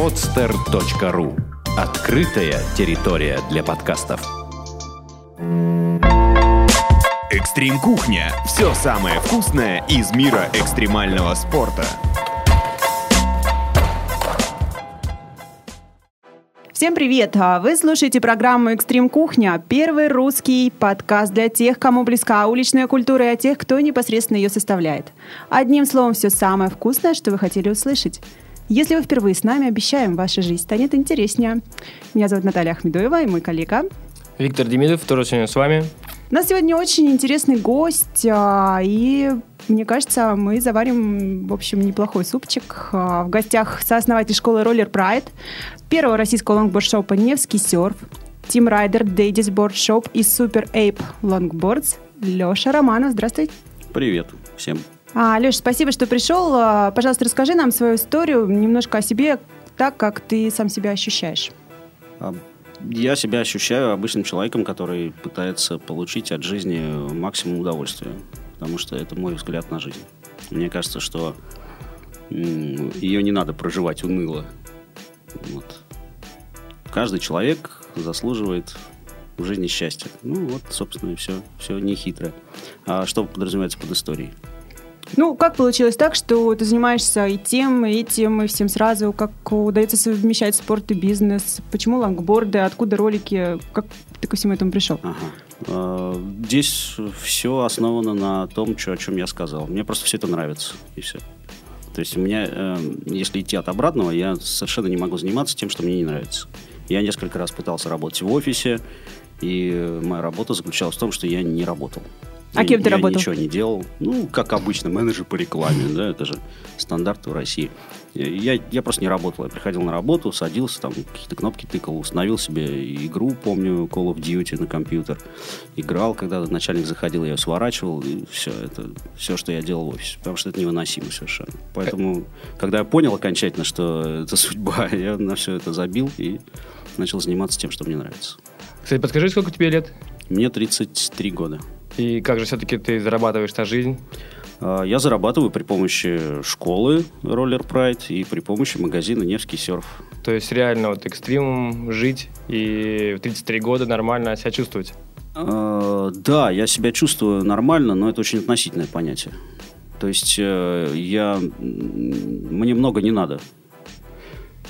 podster.ru Открытая территория для подкастов. Экстрим Кухня. Все самое вкусное из мира экстремального спорта. Всем привет! А Вы слушаете программу «Экстрим Кухня» — первый русский подкаст для тех, кому близка уличная культура, и о тех, кто непосредственно ее составляет. Одним словом, все самое вкусное, что вы хотели услышать. Если вы впервые с нами, обещаем, ваша жизнь станет интереснее. Меня зовут Наталья Ахмедуева и мой коллега. Виктор Демидов, тоже сегодня с вами. У нас сегодня очень интересный гость, а, и мне кажется, мы заварим, в общем, неплохой супчик. А, в гостях сооснователь школы Roller Pride, первого российского лонгборд-шопа «Невский серф», Team Rider, Daddy's Board Shop и Super Ape Longboards Леша Романов. Здравствуйте. Привет всем. А, Леш, спасибо, что пришел. А, Пожалуйста, расскажи нам свою историю, немножко о себе, так, как ты сам себя ощущаешь. А, Я себя ощущаю обычным человеком, который пытается получить от жизни максимум удовольствия, потому что это мой взгляд на жизнь. Мне кажется, что ее не надо проживать уныло. Вот. Каждый человек заслуживает в жизни счастья. Ну вот, собственно, и все. Все нехитрое. А что подразумевается под историей? Ну, как получилось так, что ты занимаешься и тем, и этим, и всем сразу? Как удается совмещать спорт и бизнес? Почему лонгборды? Откуда ролики? Как ты ко всему этому пришел? Ага. А, Здесь все основано на том, чё- о чем я сказал. Мне просто все это нравится, и все. То есть у меня, э, если идти от обратного, я совершенно не могу заниматься тем, что мне не нравится. Я несколько раз пытался работать в офисе, и моя работа заключалась в том, что я не работал. А кем ты я работал? ничего не делал. Ну, как обычно, менеджер по рекламе, да, это же стандарт в России. Я, я просто не работал. Я приходил на работу, садился, там какие-то кнопки тыкал, установил себе игру, помню, Call of Duty на компьютер. Играл, когда начальник заходил, я ее сворачивал, и все. Это все, что я делал в офисе. Потому что это невыносимо совершенно. Поэтому, когда я понял окончательно, что это судьба, я на все это забил и начал заниматься тем, что мне нравится. Кстати, подскажи, сколько тебе лет? Мне 33 года. И как же все-таки ты зарабатываешь на жизнь? А, Я зарабатываю при помощи школы Roller Pride и при помощи магазина Невский серф. То есть реально вот экстримум жить и в 33 года нормально себя чувствовать? А, Да, я себя чувствую нормально, но это очень относительное понятие. То есть э, я мне много не надо.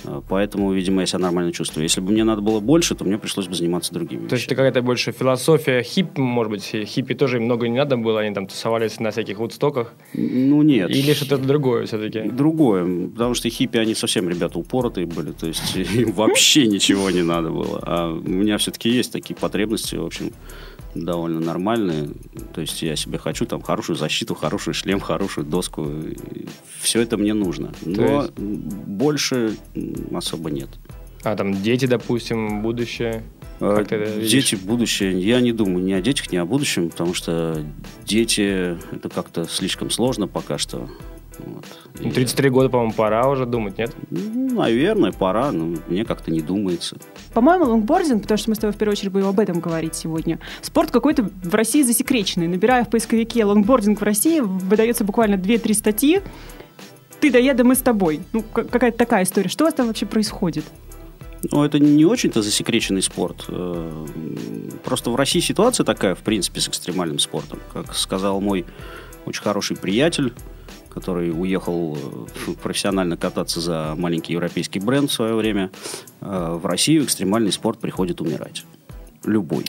А, Поэтому, видимо, я себя нормально чувствую. Если бы мне надо было больше, то мне пришлось бы заниматься другими. То есть это какая-то больше философия хип, может быть, хиппи тоже им много не надо было, они там тусовались на всяких вудстоках? Ну нет. Или что-то другое все-таки? Другое, потому что хиппи, они совсем ребята упоротые были, то есть им вообще ничего не надо было. А у меня все-таки есть такие потребности, в общем, довольно нормальные. То есть я себе хочу там хорошую защиту, хороший шлем, хорошую доску. Все это мне нужно. Но есть- больше особо нет. А там дети, допустим, будущее? А, Как? Дети, будущее. Я не думаю ни о детях, ни о будущем, потому что дети это как-то слишком сложно пока что. Вот. Ну, И- 33 года, по-моему, пора уже думать, нет? Ну, наверное, пора, но мне как-то не думается. По-моему, лонгбординг, потому что мы с тобой в первую очередь будем об этом говорить сегодня, спорт какой-то в России засекреченный. Набирая в поисковике лонгбординг в России, выдается буквально 2-3 статьи. Ты доеда, мы с тобой. Ну, какая-то такая история. Что у вас там вообще происходит? Ну, это не очень-то засекреченный спорт. Э, Просто в России ситуация такая, в принципе, с экстремальным спортом. Как сказал мой очень хороший приятель, который уехал э, профессионально кататься за маленький европейский бренд в свое время, э, в Россию экстремальный спорт приходит умирать. Любой.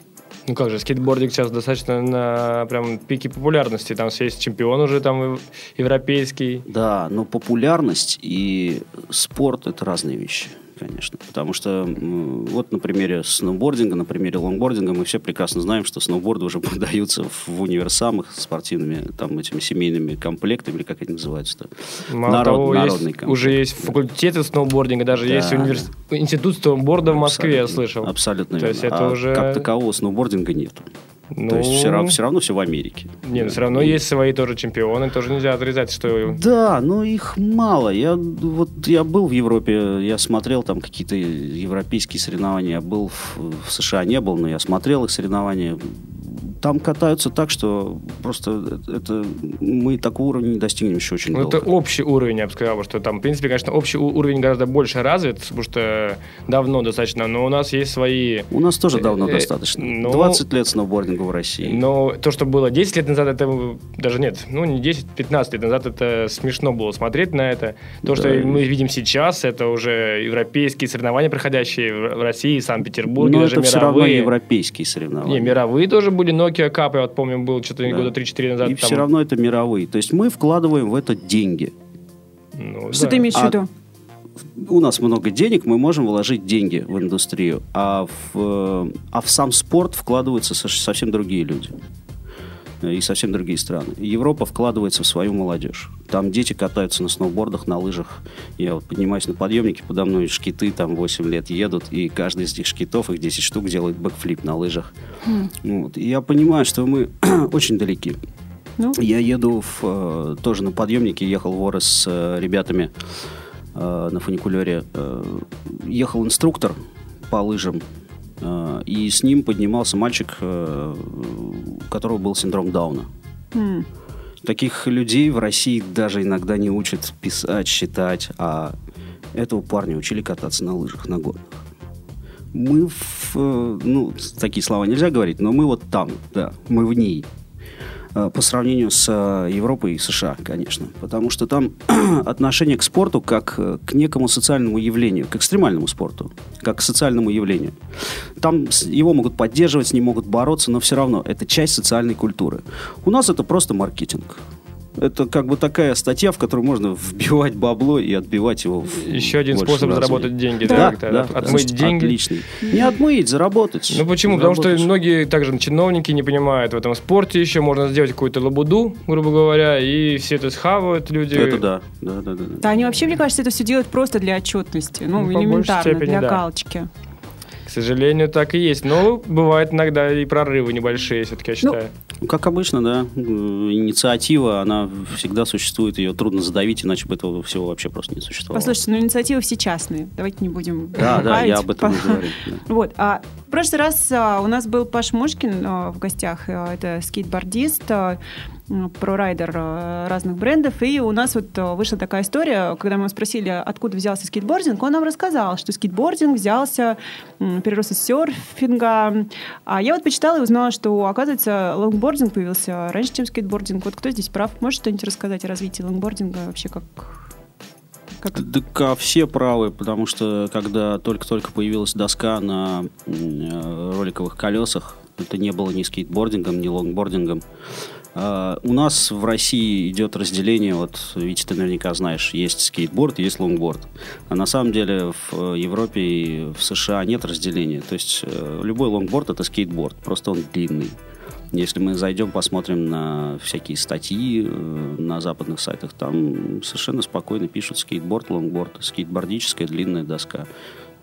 Ну как же, скейтбординг сейчас достаточно на прям пике популярности. Там все есть чемпион уже там ев- европейский. Да, но популярность и спорт – это разные вещи, конечно. Потому что вот на примере сноубординга, на примере лонгбординга мы все прекрасно знаем, что сноуборды уже продаются в, универсамах спортивными, там этими семейными комплектами, или как они называются-то. Народ- того, есть- народный комплект. уже есть факультеты сноубординга, даже Да, есть универс- институт сноуборда в Москве, я Абсолютно- слышал. Абсолютно То есть верно. это А уже- как такового сноубординга нету. Ну, То есть все равно, все равно все в Америке. Не, ну все равно есть свои тоже чемпионы, тоже нельзя отрезать, что... Да, но их мало. Я вот я был в Европе, я смотрел там какие-то европейские соревнования. Я был в, в США, не был, но я смотрел их соревнования. Там катаются так, что просто это мы такого уровня не достигнем еще очень Ну, долго. это общий уровень, я бы сказал, что там, в принципе, конечно, общий уровень гораздо больше развит, потому что давно достаточно, но у нас есть свои... У нас тоже давно Э, достаточно. ну, 20 лет сноубордингу в России. Но то, что было 10 лет назад, это даже нет, ну не 10, 15 лет назад, это смешно было смотреть на это. То, что Да. мы видим сейчас, это уже европейские соревнования, проходящие в России, Санкт-Петербурге, Но даже это все равно мировые. европейские соревнования. Не, мировые тоже были, Nokia Cup, я вот помню, был что-то Да. года 3-4 назад. И там. все равно это мировые. То есть мы вкладываем в это деньги. Ну, Что да. ты имеешь в А- виду? У нас много денег, мы можем вложить деньги в индустрию, а в, э, а в сам спорт вкладываются со- совсем другие люди. Э, И совсем другие страны. Европа вкладывается в свою молодежь. Там дети катаются на сноубордах, на лыжах. Я вот поднимаюсь на подъемнике, подо мной шкиты там 8 лет едут, и каждый из этих шкитов, их 10 штук, делает бэкфлип на лыжах. Вот. И я понимаю, что мы очень далеки. Ну, Я еду в, э, тоже на подъемнике, ехал в Орес с э, ребятами на фуникулере. Ехал инструктор по лыжам, и с ним поднимался мальчик, э, у которого был синдром Дауна. м, Таких людей в России даже иногда не учат писать, считать, а этого парня учили кататься на лыжах, на горных. Мы в... э, Ну, такие слова нельзя говорить, но мы вот там, да, мы в ней. Э, По сравнению с э, Европой и США, конечно. Потому что там отношение к спорту как э, к некому социальному явлению, к экстремальному спорту, как к социальному явлению. Там его могут поддерживать, ним могут бороться, но все равно это часть социальной культуры. У нас это просто маркетинг. Это как бы такая статья, в которую можно вбивать бабло и отбивать его. в Еще один способ размере. заработать деньги, Да, да, да, да, отмыть да. деньги. Отличный. Не отмыть, заработать. Ну почему? Потому что многие также чиновники не понимают в этом спорте еще можно сделать какую-то лабуду, грубо говоря, и все это схавают люди. Это да. Да, да, да. да. Да, они вообще, мне кажется, это все делают просто для отчетности. Ну, Ну, элементарно, степени, для да. галочки. К сожалению, так и есть. Но бывает иногда и прорывы небольшие, все-таки я считаю. Ну, Как обычно, да. Инициатива, она всегда существует, ее трудно задавить, иначе бы этого всего вообще просто не существовало. Послушайте, ну инициативы все частные. Давайте не будем Да, да, я об этом и По- говорю. да. Вот. А в прошлый раз а, у нас был Паш Мошкин а, в гостях. А, это скейтбордист, а, прорайдер а, разных брендов. И у нас вот а, вышла такая история, когда мы спросили, откуда взялся скейтбординг, он нам рассказал, что скейтбординг взялся, перерос из серфинга. А я вот почитала и узнала, что, оказывается, лонгбординг появился раньше, чем скейтбординг. Вот кто здесь прав? Может что-нибудь рассказать о развитии лонгбординга вообще как... как... Так а все правы, потому что когда только-только появилась доска на э, роликовых колесах, это не было ни скейтбордингом, ни лонгбордингом. А, у нас в России идет разделение, вот, Витя, ты наверняка знаешь, есть скейтборд, есть лонгборд. А на самом деле в Европе и в США нет разделения. То есть э, любой лонгборд это скейтборд, просто он длинный. Если мы зайдем, посмотрим на всякие статьи э, на западных сайтах, там совершенно спокойно пишут скейтборд, лонгборд, скейтбордическая длинная доска.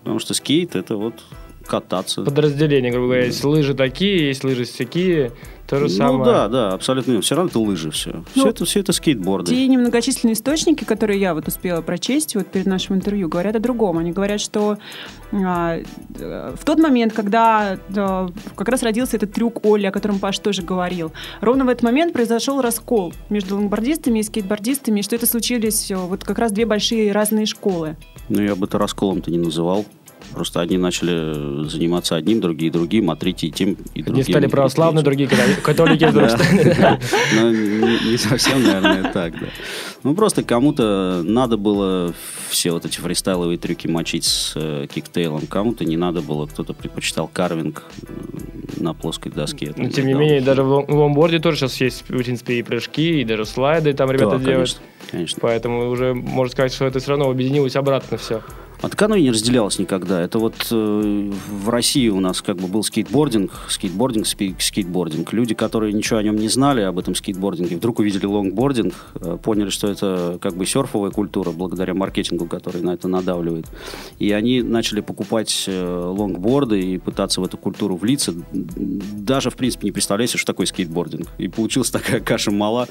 Потому что скейт это вот кататься. Подразделения, грубо говоря, есть лыжи такие, есть лыжи всякие, то же ну самое. да, да, абсолютно. Все равно это лыжи все. Ну, все, это, все это скейтборды. Те немногочисленные источники, которые я вот успела прочесть вот перед нашим интервью, говорят о другом. Они говорят, что а, в тот момент, когда да, как раз родился этот трюк Оли, о котором Паш тоже говорил, ровно в этот момент произошел раскол между лонгбордистами и скейтбордистами, и что это случились вот как раз две большие разные школы. Ну, я бы это расколом-то не называл. Просто одни начали заниматься одним, другие другим, а третьи тем и другим. Одни стали православные, другие католи- католики. Ну, не совсем, наверное, так, да. Ну, просто кому-то надо было все вот эти фристайловые трюки мочить с э, киктейлом, кому-то не надо было, кто-то предпочитал карвинг э, на плоской доске. Но там, тем не менее, даже в лонгборде тоже сейчас есть, в принципе, и прыжки, и даже слайды там ребята делают. конечно. Поэтому уже можно сказать, что это все равно объединилось обратно все. А так оно и не разделялось никогда. Это вот э, в России у нас как бы был скейтбординг, скейтбординг, скейтбординг. Люди, которые ничего о нем не знали, об этом скейтбординге, вдруг увидели лонгбординг, э, поняли, что это как бы серфовая культура, благодаря маркетингу, который на это надавливает. И они начали покупать э, лонгборды и пытаться в эту культуру влиться. Даже, в принципе, не представляете, что такое скейтбординг. И получилась такая каша мала.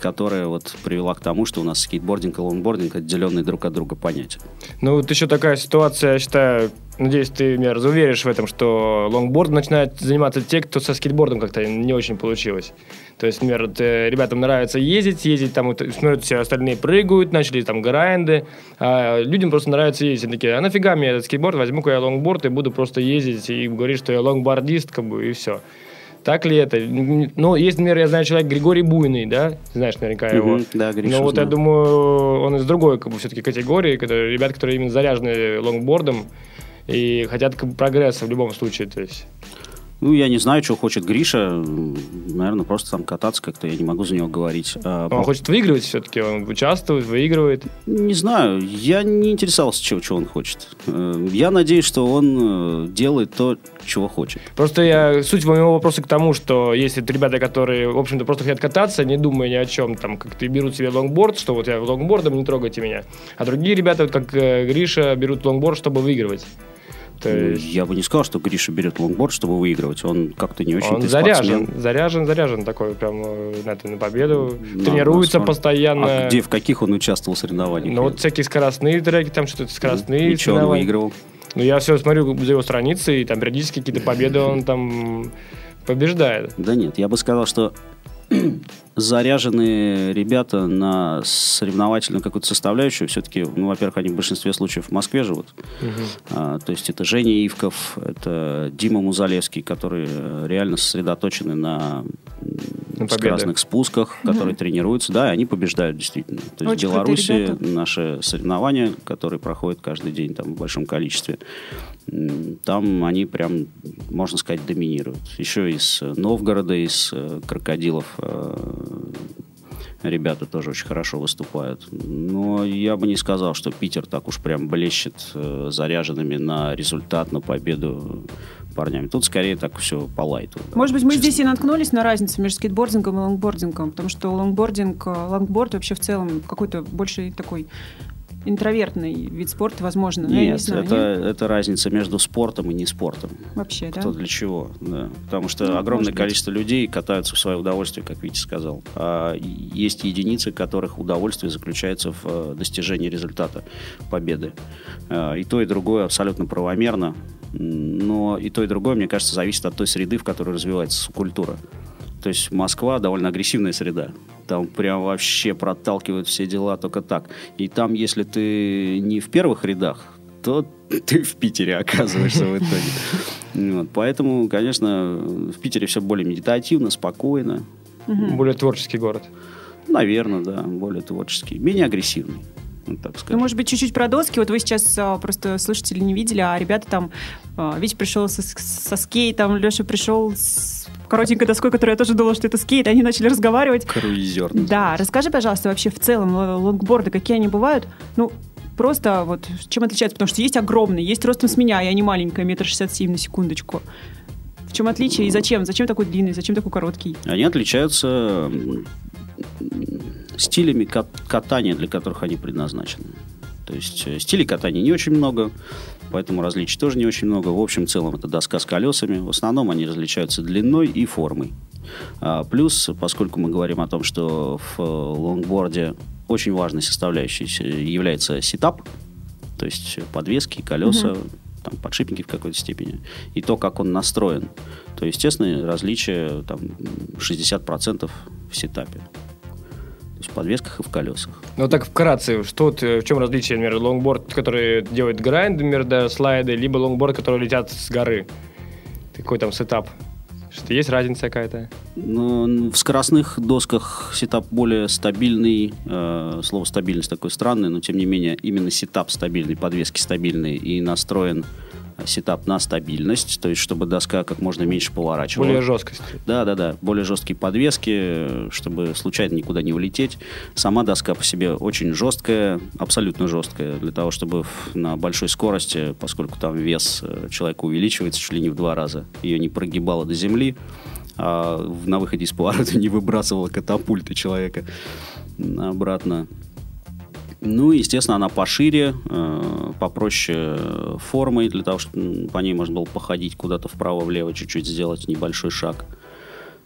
Которая вот привела к тому, что у нас скейтбординг и лонгбординг отделенные друг от друга понятия. Ну, вот еще такая ситуация, я считаю, надеюсь, ты меня разуверишь в этом, что лонгборд начинают заниматься те, кто со скейтбордом как-то не очень получилось. То есть, например, вот, э, ребятам нравится ездить, ездить там, вот, смотрят, все остальные прыгают, начали там грайнды, а людям просто нравится ездить. Они такие, а нафига мне этот скейтборд, возьму-ка я лонгборд и буду просто ездить и говорить, что я лонгбордист, как бы, и все. Так ли это? Ну, есть, например, я знаю человек Григорий Буйный, да? Знаешь наверняка его. Да, Гришу Но вот я думаю, он из другой, как бы, все-таки категории, когда ребят, которые именно заряжены лонгбордом и хотят как бы, прогресса в любом случае. То есть. Ну, я не знаю, что хочет Гриша. Наверное, просто там кататься как-то, я не могу за него говорить. А, Он хочет выигрывать все-таки, он участвует, выигрывает. Не знаю, я не интересовался, чего, чего он хочет. Э, Я надеюсь, что он э, делает то, чего хочет. Просто я суть моего вопроса к тому, что есть вот ребята, которые, в общем-то, просто хотят кататься, не думая ни о чем, там, как-то берут себе лонгборд, что вот я лонгбордом, не трогайте меня. А другие ребята, вот как э, Гриша, берут лонгборд, чтобы выигрывать. То есть Я бы не сказал, что Гриша берет лонгборд, чтобы выигрывать. Он как-то не очень он заряжен, заряжен, заряжен такой прям э, на, это, на победу. Ну, Тренируется ну, постоянно. А где, в каких он участвовал в соревнованиях? Ну вот всякие скоростные треки, там что-то скоростные. Ничего, он соревнования. выигрывал. Ну я все смотрю за его страницы, и там периодически какие-то победы он там побеждает. Да нет, я бы сказал, что заряженные ребята на соревновательную какую-то составляющую, все-таки, ну, во-первых, они в большинстве случаев в Москве живут. А, то есть это Женя Ивков, это Дима Музалевский, которые э, реально сосредоточены на, скоростных спусках, которые тренируются. Да, и они побеждают действительно. То есть Очень в Беларуси наши соревнования, которые проходят каждый день там в большом количестве, там они прям, можно сказать, доминируют. Еще из э, Новгорода, из э, крокодилов э, ребята тоже очень хорошо выступают. Но я бы не сказал, что Питер так уж прям блещет э, заряженными на результат, на победу парнями. Тут скорее так все по лайту. да, Может быть, мы честно. здесь и наткнулись на разницу между скейтбордингом и лонгбордингом, потому что лонгбординг, лонгборд вообще в целом какой-то больше такой интровертный вид спорта, возможно. Я не Нет, знаю, это, нет? это разница между спортом и не спортом. Вообще, да? Кто для чего, да. Потому что Ну, огромное может быть. количество людей катаются в свое удовольствие, как Витя сказал. А есть единицы, которых удовольствие заключается в э, достижении результата победы. Э, И то, и другое абсолютно правомерно. Но и то, и другое, мне кажется, зависит от той среды, в которой развивается субкультура. То есть Москва довольно агрессивная среда. Там прям вообще проталкивают все дела только так. И там, если ты не в первых рядах, то ты в Питере оказываешься в итоге. Вот, Поэтому, конечно, в Питере все более медитативно, спокойно. Более творческий город. Наверное, да, более творческий. Менее агрессивный, вот так Ну, может быть, чуть-чуть про доски. Вот вы сейчас а, просто слушатели не видели, а ребята там... а, Витя пришел со, со скейтом, Леша пришел с коротенькой доской, которая я тоже думала, что это скейт. Они начали разговаривать. Круизер. Да, расскажи, пожалуйста, вообще в целом л- лонгборды, какие они бывают? Ну, просто вот чем отличаются? Потому что есть огромные, есть ростом с меня, я не маленькая, метр шестьдесят семь на секундочку. В чем отличие и зачем? Зачем такой длинный, зачем такой короткий? Они отличаются стилями кат- катания, для которых они предназначены. То есть э, стилей катания не очень много, поэтому различий тоже не очень много. В общем целом это доска с колесами. В основном они различаются длиной и формой. А, плюс, поскольку мы говорим о том, что в э, лонгборде очень важной составляющей с- является сетап, то есть подвески, колеса, там, подшипники в какой-то степени, и то, как он настроен, то, естественно, различие там, 60% в сетапе. Есть в подвесках и в колесах. Ну, так вкратце, что э, в чем различие, например, лонгборд, который делает грайнд, например, да, слайды, либо лонгборд, который летят с горы? Какой там сетап? Что есть разница какая-то? Ну, в скоростных досках сетап более стабильный. Э, слово стабильность такое странное, но тем не менее именно сетап стабильный, подвески стабильные и настроен сетап на стабильность, то есть чтобы доска как можно меньше поворачивала. Более жесткость. Да, да, да. Более жесткие подвески, чтобы случайно никуда не улететь. Сама доска по себе очень жесткая, абсолютно жесткая, для того, чтобы на большой скорости, поскольку там вес э, человека увеличивается чуть ли не в два раза, ее не прогибало до земли, а на выходе из поворота не выбрасывала катапульты человека обратно. Ну, естественно, она пошире, э, попроще формой, для того, чтобы по ней можно было походить куда-то вправо-влево, чуть-чуть сделать небольшой шаг.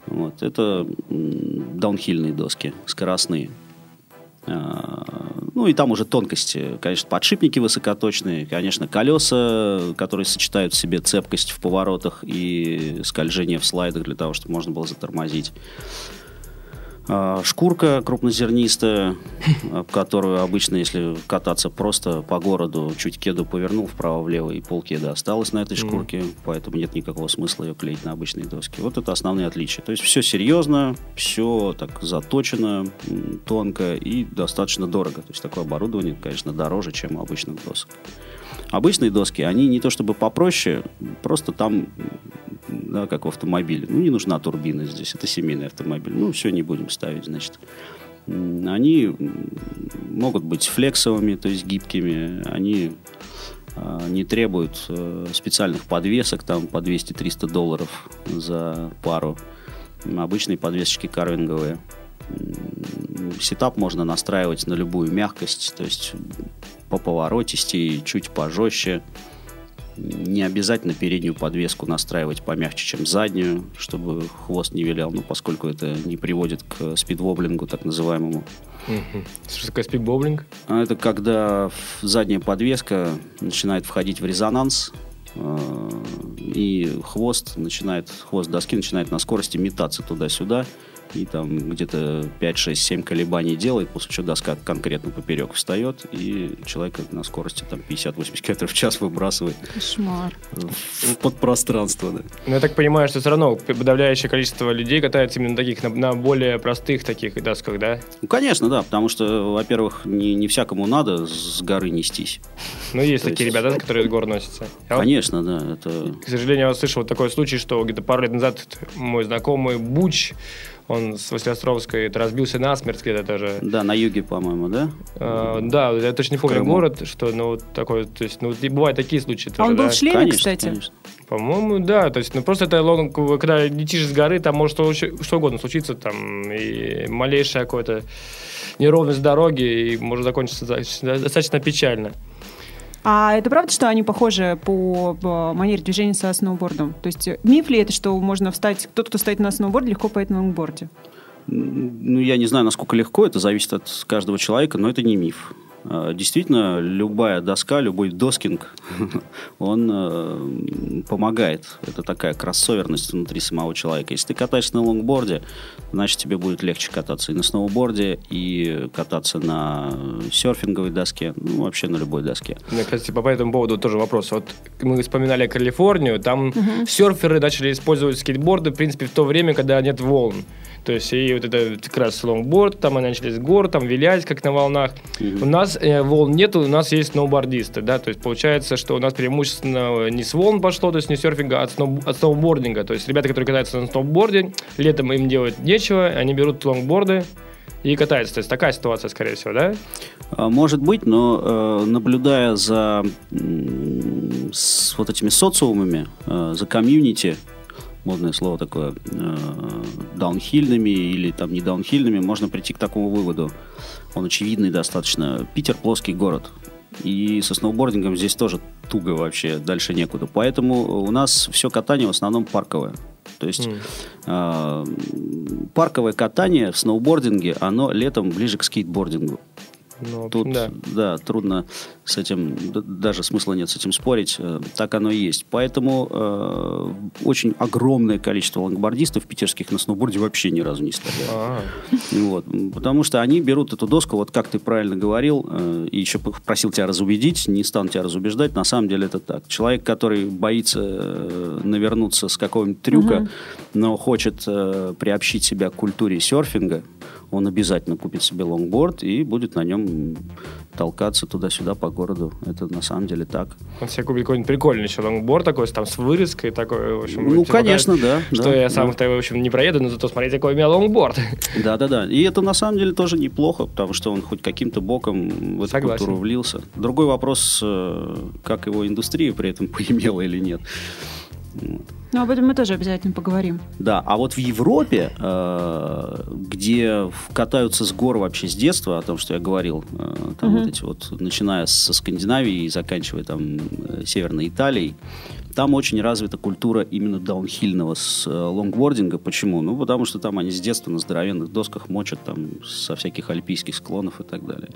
Вот, это даунхильные доски, скоростные. А, Ну и там уже тонкости. Конечно, подшипники высокоточные, конечно, колеса, которые сочетают в себе цепкость в поворотах и скольжение в слайдах для того, чтобы можно было затормозить. А, Шкурка крупнозернистая, которую обычно, если кататься просто по городу, чуть кеду повернул вправо-влево, и полкеда осталось на этой шкурке, поэтому нет никакого смысла ее клеить на обычные доски. Вот это основные отличия. То есть все серьезно, все так заточено, тонко и достаточно дорого. То есть такое оборудование, конечно, дороже, чем у обычных досок. Обычные доски, они не то чтобы попроще, просто там, да, как в автомобиле. Ну, не нужна турбина здесь, это семейный автомобиль. Ну, все, не будем ставить, значит. Они могут быть флексовыми, то есть гибкими. Они а, не требуют э, специальных подвесок, там по 200-300 долларов за пару. Обычные подвесочки карвинговые. Сетап можно настраивать на любую мягкость, то есть по поворотисти, чуть пожестче. Не обязательно переднюю подвеску настраивать помягче, чем заднюю, чтобы хвост не вилял, ну, поскольку это не приводит к спидвоблингу, так называемому. Что такое спидбоблинг? А Это когда задняя подвеска начинает входить в резонанс, э, и хвост начинает, хвост доски начинает на скорости метаться туда-сюда, и там где-то 5, 6, 7 колебаний делает, после чего доска конкретно поперек встает, и человек на скорости там 50-80 км в час выбрасывает Кошмар. в подпространство. Да. Ну, я так понимаю, что все равно подавляющее количество людей катается именно на таких, на, на более простых таких досках, да? Ну, конечно, да, потому что, во-первых, не, не всякому надо с горы нестись. Ну, есть То такие есть- ребята, которые с гор носятся. Я вот, Конечно, да, это... к сожалению, я вот слышал такой случай, что где-то пару лет назад мой знакомый Буч, он с Василиостровской это разбился насмерть где-то тоже. Да, на юге, по-моему, да? Э, да, я точно не помню Крыму. город, что, ну, вот такой, то есть, ну, и бывают такие случаи А тоже, он был да? в шлеме, Конечно, кстати? конечно. По-моему, да. То есть, ну просто это лонг, когда летишь с горы, там может что, что угодно случиться, там и малейшая какая-то неровность дороги, и может закончиться за- достаточно печально. А это правда, что они похожи по манере движения со сноубордом? То есть э, миф ли это, что можно встать, тот, кто стоит на сноуборде, легко поедет на лонгборде? Ну, я не знаю, насколько легко, это зависит от каждого человека, но это не миф. А, Действительно, любая доска, любой доскинг, он э, помогает. Это такая кроссоверность внутри самого человека. Если ты катаешься на лонгборде, значит, тебе будет легче кататься и на сноуборде, и кататься на серфинговой доске, ну, вообще на любой доске. Меня, кстати, по этому поводу тоже вопрос. Вот мы вспоминали Калифорнию, там серферы начали использовать скейтборды, в принципе, в то время, когда нет волн. То есть, и вот это как раз лонгборд, там они начали с гор, там вилять, как на волнах. У нас э, волн нету, у нас есть сноубордисты, да, то есть получается, что у нас преимущественно не с волн пошло, то есть не серфинга, а от, сноу- от сноубординга. То есть ребята, которые катаются на сноуборде, летом им делать нечего, они берут лонгборды и катаются. То есть такая ситуация, скорее всего, да? А, Может быть, но э, наблюдая за с вот этими социумами, э, за комьюнити, модное слово такое, э, даунхильными или там не даунхильными, можно прийти к такому выводу. Он очевидный достаточно. Питер плоский город. И со сноубордингом здесь тоже туго вообще, дальше некуда. Поэтому у нас все катание в основном парковое. То есть М. э, парковое катание в сноубординге, оно летом ближе к скейтбордингу. Ну, в общем, Тут, да. да. трудно с этим, даже смысла нет с этим спорить, э, так оно и есть. Поэтому э, очень огромное количество лонгбордистов питерских на сноуборде вообще ни разу не стояло. А, Вот. Потому что они берут эту доску, вот как ты правильно говорил, э, и еще просил тебя разубедить, не стану тебя разубеждать, на самом деле это так. Человек, который боится э, навернуться с какого-нибудь трюка, но хочет э, приобщить себя к культуре серфинга, он обязательно купит себе лонгборд и будет на нем толкаться туда-сюда по городу. Это на самом деле так. Он себе купит какой-нибудь прикольный еще лонгборд такой, там с вырезкой такой, в общем. Ну, тебе конечно, да, Что да, я да. сам-то, в общем, не проеду, но зато смотрите, какой у меня лонгборд. Да-да-да. И это на самом деле тоже неплохо, потому что он хоть каким-то боком в эту Согласен. культуру влился. Другой вопрос, э, как его индустрия при этом поимела или нет. Ну, об этом мы тоже обязательно поговорим. Да, а вот в Европе, э, где катаются с гор вообще с детства, о том, что я говорил, э, там вот эти вот, начиная со Скандинавии и заканчивая там э, Северной Италией, там очень развита культура именно даунхильного с э, лонгбординга. Почему? Ну, потому что там они с детства на здоровенных досках мочат там со всяких альпийских склонов и так далее.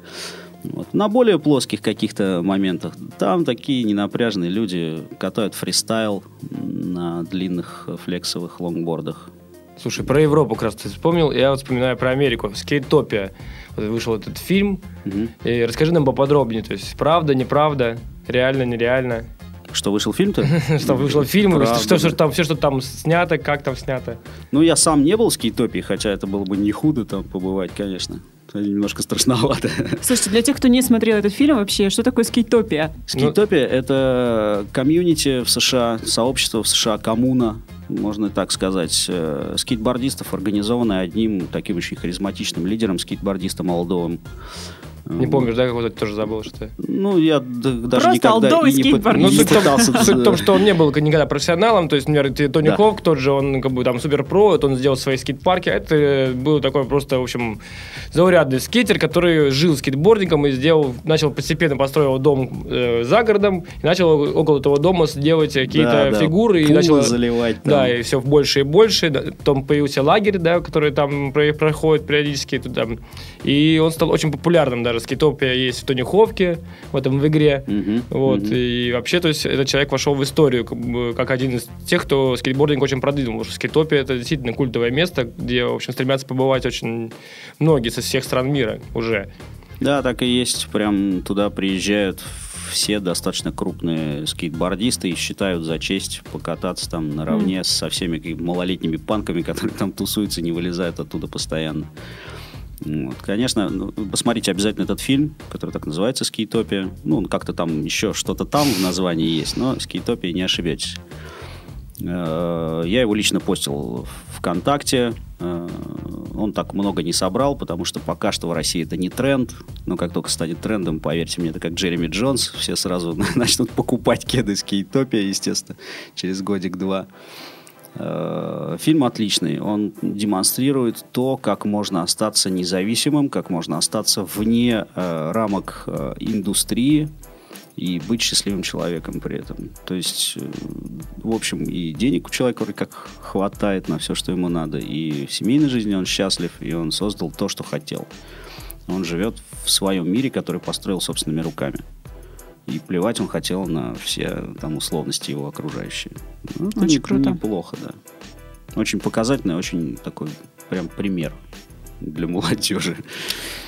Вот. На более плоских каких-то моментах там такие ненапряженные люди катают фристайл на длинных флексовых лонгбордах. Слушай, про Европу как раз ты вспомнил, я вот вспоминаю про Америку. Скейтопия. Вот вышел этот фильм. Мгм. И расскажи нам поподробнее. То есть, правда, неправда, реально, нереально. Что вышел фильм-то? Что вышел фильм, что, что там, все, что там снято, как там снято. Ну, я сам не был в скейтопии, хотя это было бы не худо там побывать, конечно. Это немножко страшновато. Слушайте, для тех, кто не смотрел этот фильм вообще, что такое скейтопия? Скейтопия — это комьюнити в США, сообщество в США, коммуна, можно и так сказать, э, скейтбордистов, организованное одним таким очень харизматичным лидером, скейтбордистом Молдовым. Не помнишь, да, какой-то тоже забыл, что Ну, я даже Просто никогда и не, пы- скейтбордист. Ну, суть, в том- пытался... суть в том, что он не был никогда профессионалом, то есть, например, Тони Да. Ховк, тот же, он как бы там супер-про, вот он сделал свои скейт-парки, а это был такой просто, в общем, заурядный скейтер, который жил скейтбордингом и сделал, начал постепенно построил дом э, за городом, и начал около этого дома делать какие-то Да, да, фигуры, и пулы начал... заливать там. Да, и все больше и больше. Да, Потом появился лагерь, да, который там про- проходит периодически. Туда. И он стал очень популярным. Даже скейтопия есть в Тони Ховке, в этом в игре. Мгм, Вот, мгм. и вообще, то есть, этот человек вошел в историю как, бы, как один из тех, кто скейтбординг очень продвинул, потому что скейтопия это действительно культовое место, где, в общем, стремятся побывать очень многие со всех стран мира уже. Да, так и есть. Прям туда приезжают все достаточно крупные скейтбордисты и считают за честь покататься там наравне со всеми малолетними панками, которые там тусуются, не вылезают оттуда постоянно. Вот. Конечно, ну, посмотрите обязательно этот фильм, который так называется «Скейтопия». Ну, он как-то там еще что-то там в названии есть, но «Скейтопия» не ошибетесь. Э, Я его лично постил ВКонтакте. Э, Он так много не собрал, потому что пока что в России это не тренд. Но как только станет трендом, поверьте мне, это как Джереми Джонс. Все сразу начнут покупать кеды скейтопия, естественно, через годик-два. Э, Фильм отличный. Он демонстрирует то, как можно остаться независимым, как можно остаться вне э, рамок э, индустрии и быть счастливым человеком при этом. То есть, в общем, и денег у человека вроде как хватает на все, что ему надо, и в семейной жизни он счастлив, и он создал то, что хотел. Он живет в своем мире, который построил собственными руками. И плевать он хотел на все там условности его окружающие. Ну, это Очень не- круто. Неплохо, да. Очень показательный, очень такой прям пример для молодежи.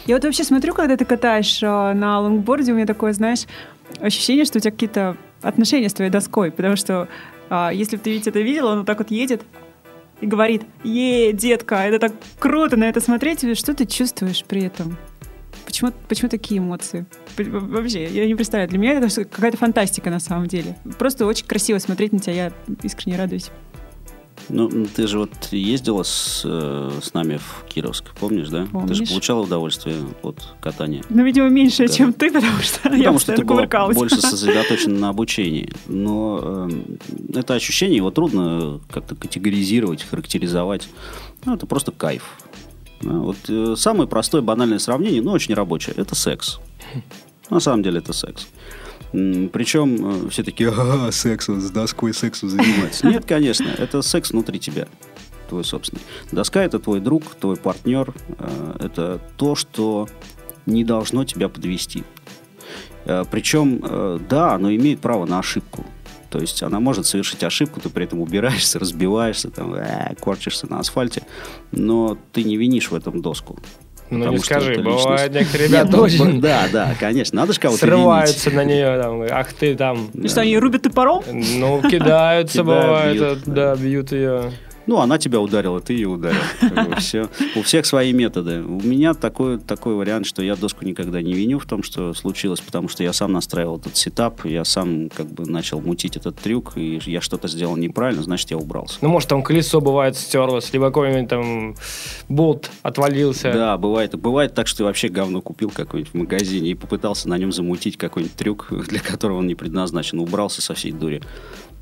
Я вот вообще смотрю, когда ты катаешь э, на лонгборде, у меня такое, знаешь, ощущение, что у тебя какие-то отношения с твоей доской, потому что а, если бы ты ведь это видела, он вот так вот едет и говорит, е, детка, это так круто на это смотреть, что ты чувствуешь при этом? Почему, почему такие эмоции? Вообще, я не представляю. Для меня это какая-то фантастика на самом деле. Просто очень красиво смотреть на тебя, я искренне радуюсь. Ну, ты же вот ездила с, э, с нами в Кировск, помнишь, да? Ты Помнишь. же получала удовольствие от катания. Ну, видимо, меньше, Да. чем ты, потому что я Потому что ты была больше сосредоточена на обучении. Но эм, это ощущение, его трудно как-то категоризировать, характеризовать. Ну, это просто кайф. Да, Вот э, самое простое банальное сравнение, но очень рабочее, это секс. На самом деле это секс. Причем э, все такие, ага, секс, вот с доской сексу заниматься. Нет, конечно, это секс внутри тебя, твой собственный. Доска это твой друг, твой партнер, э, это то, что не должно тебя подвести. Причем, да, оно имеет право на ошибку. То есть она может совершить ошибку, ты при этом убираешься, разбиваешься, там, э, корчишься на асфальте, но ты не винишь в этом доску. Ну, Потому не скажи, бывают личность. некоторые ребята Нет, ну, очень Да, да, конечно, надо же кого-то срываются винить. на нее, там, ах ты там, И что, они рубят топором? ну, кидаются, Кидают, бывает, бьют, да, бьют ее. Ну, она тебя ударила, ты ее ударил. Всё. У всех свои методы. У меня такой, такой вариант, что я доску никогда не виню в том, что случилось, потому что я сам настраивал этот сетап, я сам как бы начал мутить этот трюк, и я что-то сделал неправильно, значит, я убрался. Ну, может, там колесо бывает стерлось, либо какой-нибудь там болт отвалился. Да, бывает. Бывает так, что ты вообще говно купил какое-нибудь в магазине и попытался на нем замутить какой-нибудь трюк, для которого он не предназначен. Убрался со всей дури.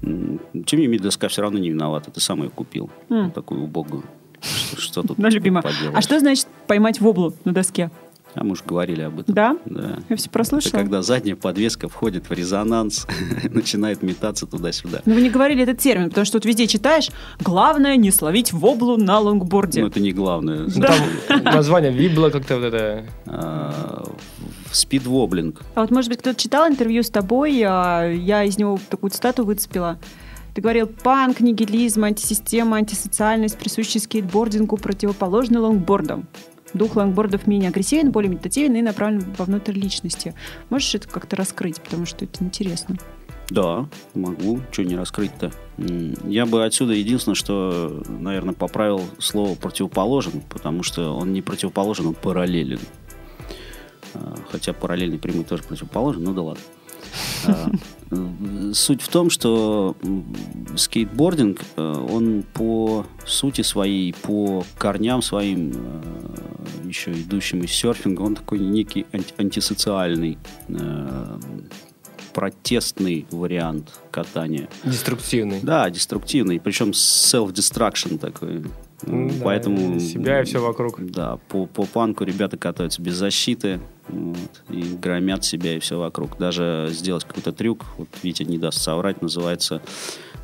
Тем не менее, доска все равно не виновата. Ты сам ее купил. М. Такую убогую. Что, что тут Ну, любимая. А что значит поймать воблу на доске? А мы уже говорили об этом. Да? Да. Я все Это прослушала. когда задняя подвеска входит в резонанс, начинает метаться туда-сюда. Но вы не говорили этот термин, потому что тут везде читаешь, главное не словить воблу на лонгборде. Но это не главное. Ну, Там название Вибла как-то вот это... Спидвоблинг. А вот, может быть, кто-то читал интервью с тобой, а, я из него такую цитату выцепила. Ты говорил, панк, нигилизм, антисистема, антисоциальность, присущие скейтбордингу, противоположны лонгбордам. Дух лонгбордов менее агрессивен, более медитативен и направлен вовнутрь личности. Можешь это как-то раскрыть, потому что это интересно. Да, могу. Что не раскрыть-то? Я бы отсюда единственное, что, наверное, поправил слово противоположен, потому что он не противоположен, он параллелен. А, Хотя параллельный прямой тоже противоположен, ну да ладно. Э, Суть в том, что скейтбординг, э, он по сути своей, по корням своим, э, еще идущим из серфинга, он такой некий анти- антисоциальный, э, протестный вариант катания. Деструктивный. Да, деструктивный, причем self-destruction такой. Да, Поэтому... себя и всё вокруг. Да, по, по панку ребята катаются без защиты вот, и громят себя и все вокруг. Даже сделать какой-то трюк, вот Витя не даст соврать, называется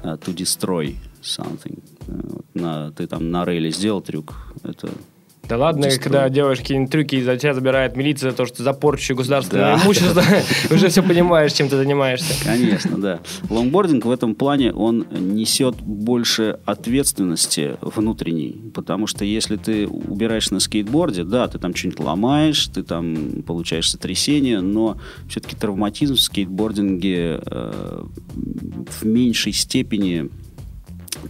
э, to destroy something. Э, вот на, ты там на рейле сделал трюк, это Да ладно, Дестрой. когда делаешь какие-нибудь трюки, и за тебя забирает милиция за то, что ты за порчу государственного Да. имущества, уже все понимаешь, чем ты занимаешься. Конечно, да. Лонгбординг в этом плане, он несет больше ответственности внутренней, потому что если ты убираешь на скейтборде, да, ты там что-нибудь ломаешь, ты там получаешь сотрясение, но все-таки травматизм в скейтбординге э, в меньшей степени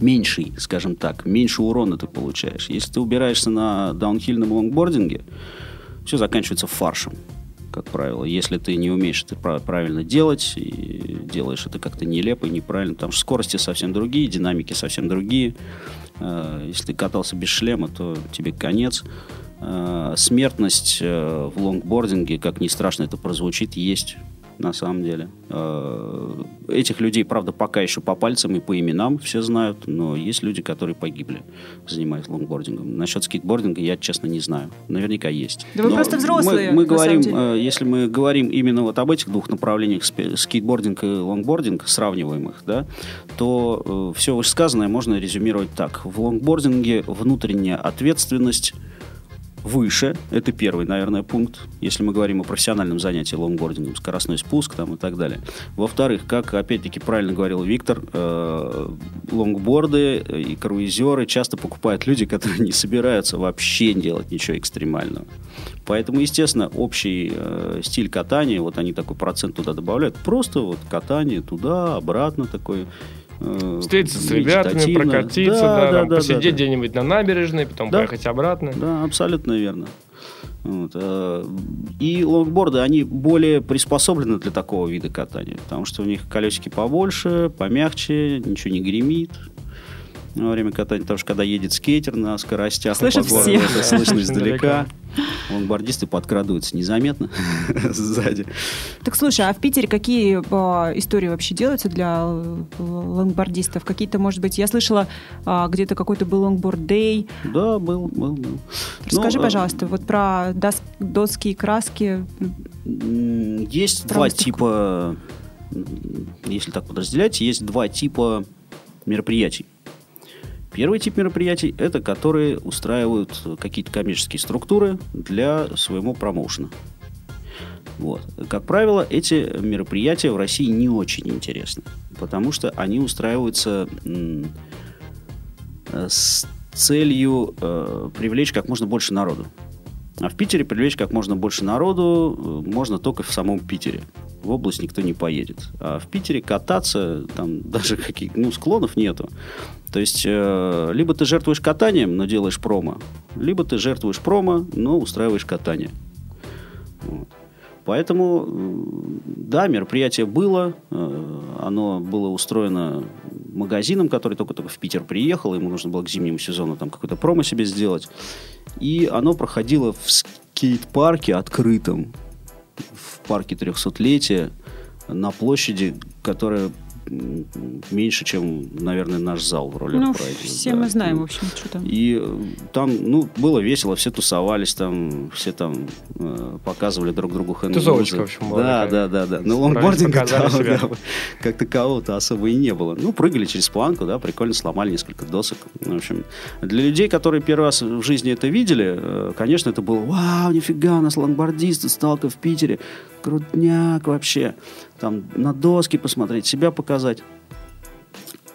меньший, скажем так, меньше урона ты получаешь. Если ты убираешься на даунхильном лонгбординге, все заканчивается фаршем, как правило. Если ты не умеешь это пра- правильно делать и делаешь это как-то нелепо и неправильно, потому что скорости совсем другие, динамики совсем другие. Э, Если ты катался без шлема, то тебе конец. Э, Смертность э, в лонгбординге, как ни страшно это прозвучит, есть на самом деле. Э, Этих людей, правда, пока еще по пальцам и по именам все знают, но есть люди, которые погибли, занимаясь лонгбордингом. Насчет скейтбординга я, честно, не знаю. Наверняка есть. Да вы Но просто взрослые, Мы, мы говорим, э, если мы говорим именно вот об этих двух направлениях, скейтбординг и лонгбординг, сравниваемых, да, то все вышесказанное можно резюмировать так. В лонгбординге внутренняя ответственность выше. Это первый, наверное, пункт, если мы говорим о профессиональном занятии лонгбордингом, скоростной спуск там и так далее. Во-вторых, как опять-таки правильно говорил Виктор, э, лонгборды и круизеры часто покупают люди, которые не собираются вообще делать ничего экстремального. Поэтому, естественно, общий э, стиль катания, вот они такой процент туда добавляют, просто вот катание туда, обратно такой. Э, Встретиться с ребятами, прокатиться, Да, да, да, там, да, посидеть да, да. где-нибудь на набережной, потом Да. поехать обратно. Да, абсолютно верно. Вот, э, И лонгборды, они более приспособлены для такого вида катания, потому что у них колесики побольше, помягче, ничего не гремит во время катания, потому что когда едет скейтер на скоростях, Слышат по городу, все. это слышно издалека. Лонгбордисты подкрадываются незаметно сзади. Так слушай, а в Питере какие а, истории вообще делаются для э, лонгбордистов? Какие-то, может быть, я слышала, а, где-то какой-то был longboard day. Да, был, был, был. Расскажи, Ну, э, пожалуйста, вот про дос- доски и краски. Есть Про два выставку. типа, если так подразделять, есть два типа мероприятий. Первый тип мероприятий – это которые устраивают какие-то коммерческие структуры для своего промоушена. Вот. Как правило, эти мероприятия в России не очень интересны, потому что они устраиваются э, с целью э, привлечь как можно больше народу. А в Питере привлечь как можно больше народу э, можно только в самом Питере. В область никто не поедет. А в Питере кататься, там даже каких ну, склонов нету. То есть, э, либо ты жертвуешь катанием, но делаешь промо, либо ты жертвуешь промо, но устраиваешь катание. Вот. Поэтому, м, да, мероприятие было, э, оно было устроено магазином, который только-только в Питер приехал, ему нужно было к зимнему сезону там какое-то промо себе сделать. И оно проходило в скейт-парке открытом, в парке 300-летия, на площади, которая меньше, чем, наверное, наш зал в роли Ну, Pride. все Да. мы знаем, в общем, что там. И э, там, ну, было весело, все тусовались там, все там э, показывали друг другу хэнд Тусовочка, в общем, была Да, такая. да, да, да. Справились, лонгбординга там, да, как такового-то особо и не было. Ну, прыгали через планку, да, прикольно сломали несколько досок. Ну, В общем, для людей, которые первый раз в жизни это видели, э, конечно, это было «Вау, нифига, у нас лонгбордисты, сталка в Питере, крутняк вообще». Там на доски посмотреть, себя показать.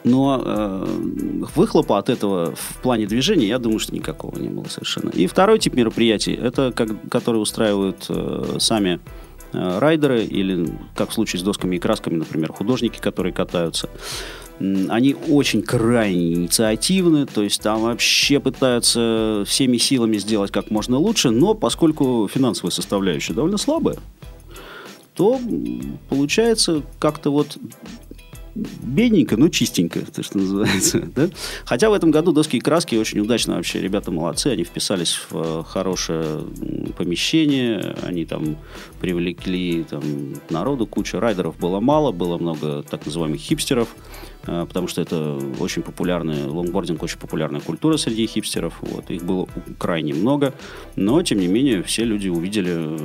Но э, выхлопа от этого в плане движения, я думаю, что никакого не было совершенно. И второй тип мероприятий, это как, которые устраивают э, сами э, райдеры или, как в случае с досками и красками, например, художники, которые катаются. Они очень крайне инициативны, то есть там вообще пытаются всеми силами сделать как можно лучше, но поскольку финансовая составляющая довольно слабая, то получается как-то вот бедненько, но чистенько, то, что называется. Да? Хотя в этом году доски и краски очень удачно вообще. Ребята молодцы, они вписались в э, хорошее помещение, они там привлекли там, народу, куча райдеров было мало, было много так называемых хипстеров, э, потому что это очень популярная, лонгбординг очень популярная культура среди хипстеров. Вот. Их было крайне много, но тем не менее все люди увидели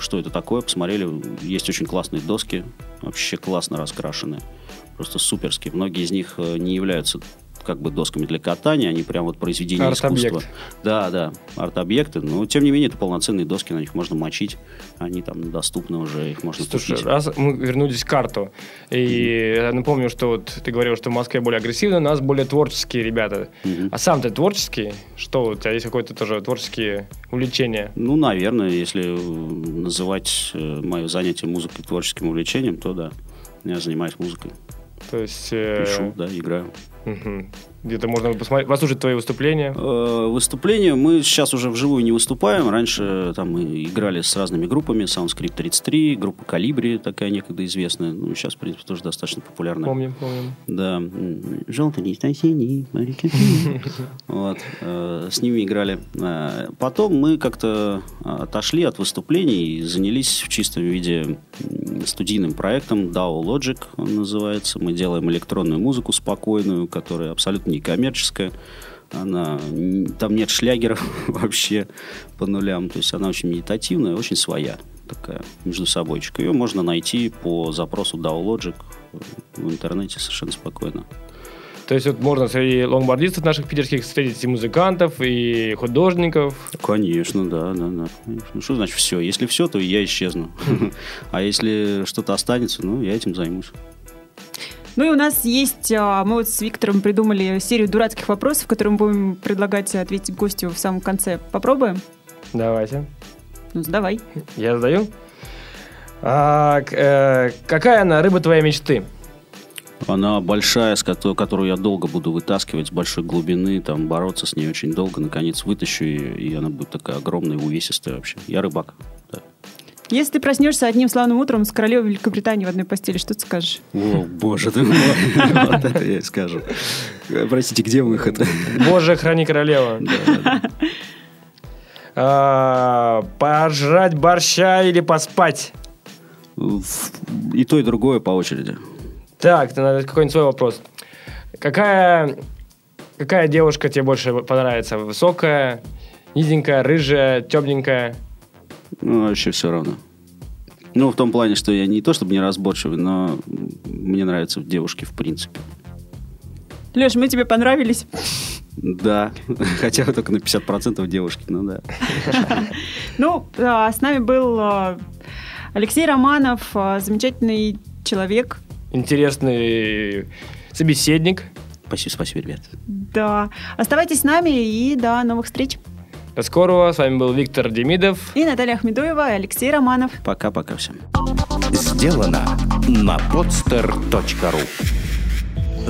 что это такое, посмотрели, есть очень классные доски, вообще классно раскрашенные, просто суперские. Многие из них э, не являются как бы досками для катания, они прям вот произведения Арт-объект. искусства. Да, да, арт-объекты, но тем не менее это полноценные доски, на них можно мочить, они там доступны уже, их можно Слушай, купить. раз мы вернулись к карту, и я напомню, что вот ты говорил, что в Москве более агрессивно, у нас более творческие ребята. Мгм. А сам ты творческий? Что у тебя есть какое-то тоже творческие увлечения? Ну, наверное, если э, называть э, мое занятие музыкой творческим увлечением, то да, я занимаюсь музыкой, То есть... э, пишу, да, играю. Где-то можно посмотреть, послушать твои выступления. Э, Выступления мы сейчас уже вживую не выступаем. Раньше там мы играли с разными группами. Soundscript 33, группа Калибри, такая некогда известная. Ну, сейчас, в принципе, тоже достаточно популярная. Помним, помним. Да. Желтый лист осенний. Вот. э, С ними играли. Э, Потом мы как-то э, отошли от выступлений и занялись в чистом виде студийным проектом DAO Logic он называется. Мы делаем электронную музыку спокойную, которая абсолютно не коммерческая. Она, там нет шлягеров вообще по нулям. То есть она очень медитативная, очень своя такая между собойчик. Ее можно найти по запросу DAO Logic в интернете совершенно спокойно. То есть вот можно среди лонгбордистов наших питерских встретить и музыкантов, и художников. Конечно, да, да, да. Ну, Что значит все? Если все, то я исчезну. А если что-то останется, ну, я этим займусь. Ну и у нас есть, а, мы вот с Виктором придумали серию дурацких вопросов, которые мы будем предлагать ответить гостю в самом конце. Попробуем? Давайте. Ну, давай. Я задаю. А, э, какая она рыба твоей мечты? Она большая, с кото- которую я долго буду вытаскивать с большой глубины, там, бороться с ней очень долго. Наконец вытащу ее, и она будет такая огромная, увесистая вообще. Я рыбак. Если ты проснешься одним славным утром с королевой Великобритании в одной постели, что ты скажешь? О, боже ты мой. Вот это я и скажу. Простите, где выход? Боже, храни королева. А, Пожрать борща или поспать? И то, и другое по очереди. Так, ты надо какой-нибудь свой вопрос. Какая, какая девушка тебе больше понравится? Высокая, низенькая, рыжая, темненькая? Ну, вообще все равно. Ну, в том плане, что я не то чтобы не разборчивый, но мне нравятся девушки в принципе. Леш, мы тебе понравились. Да, хотя только на 50% девушки, ну да. Ну, а, с нами был а, Алексей Романов, а, замечательный человек. Интересный собеседник. Спасибо, спасибо, ребят. Да. Оставайтесь с нами и до новых встреч. До скорого. С вами был Виктор Демидов. И Наталья Ахмедуева, и Алексей Романов. Пока-пока всем. Сделано на podster.ru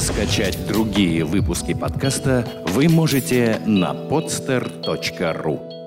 Скачать другие выпуски подкаста вы можете на podster.ru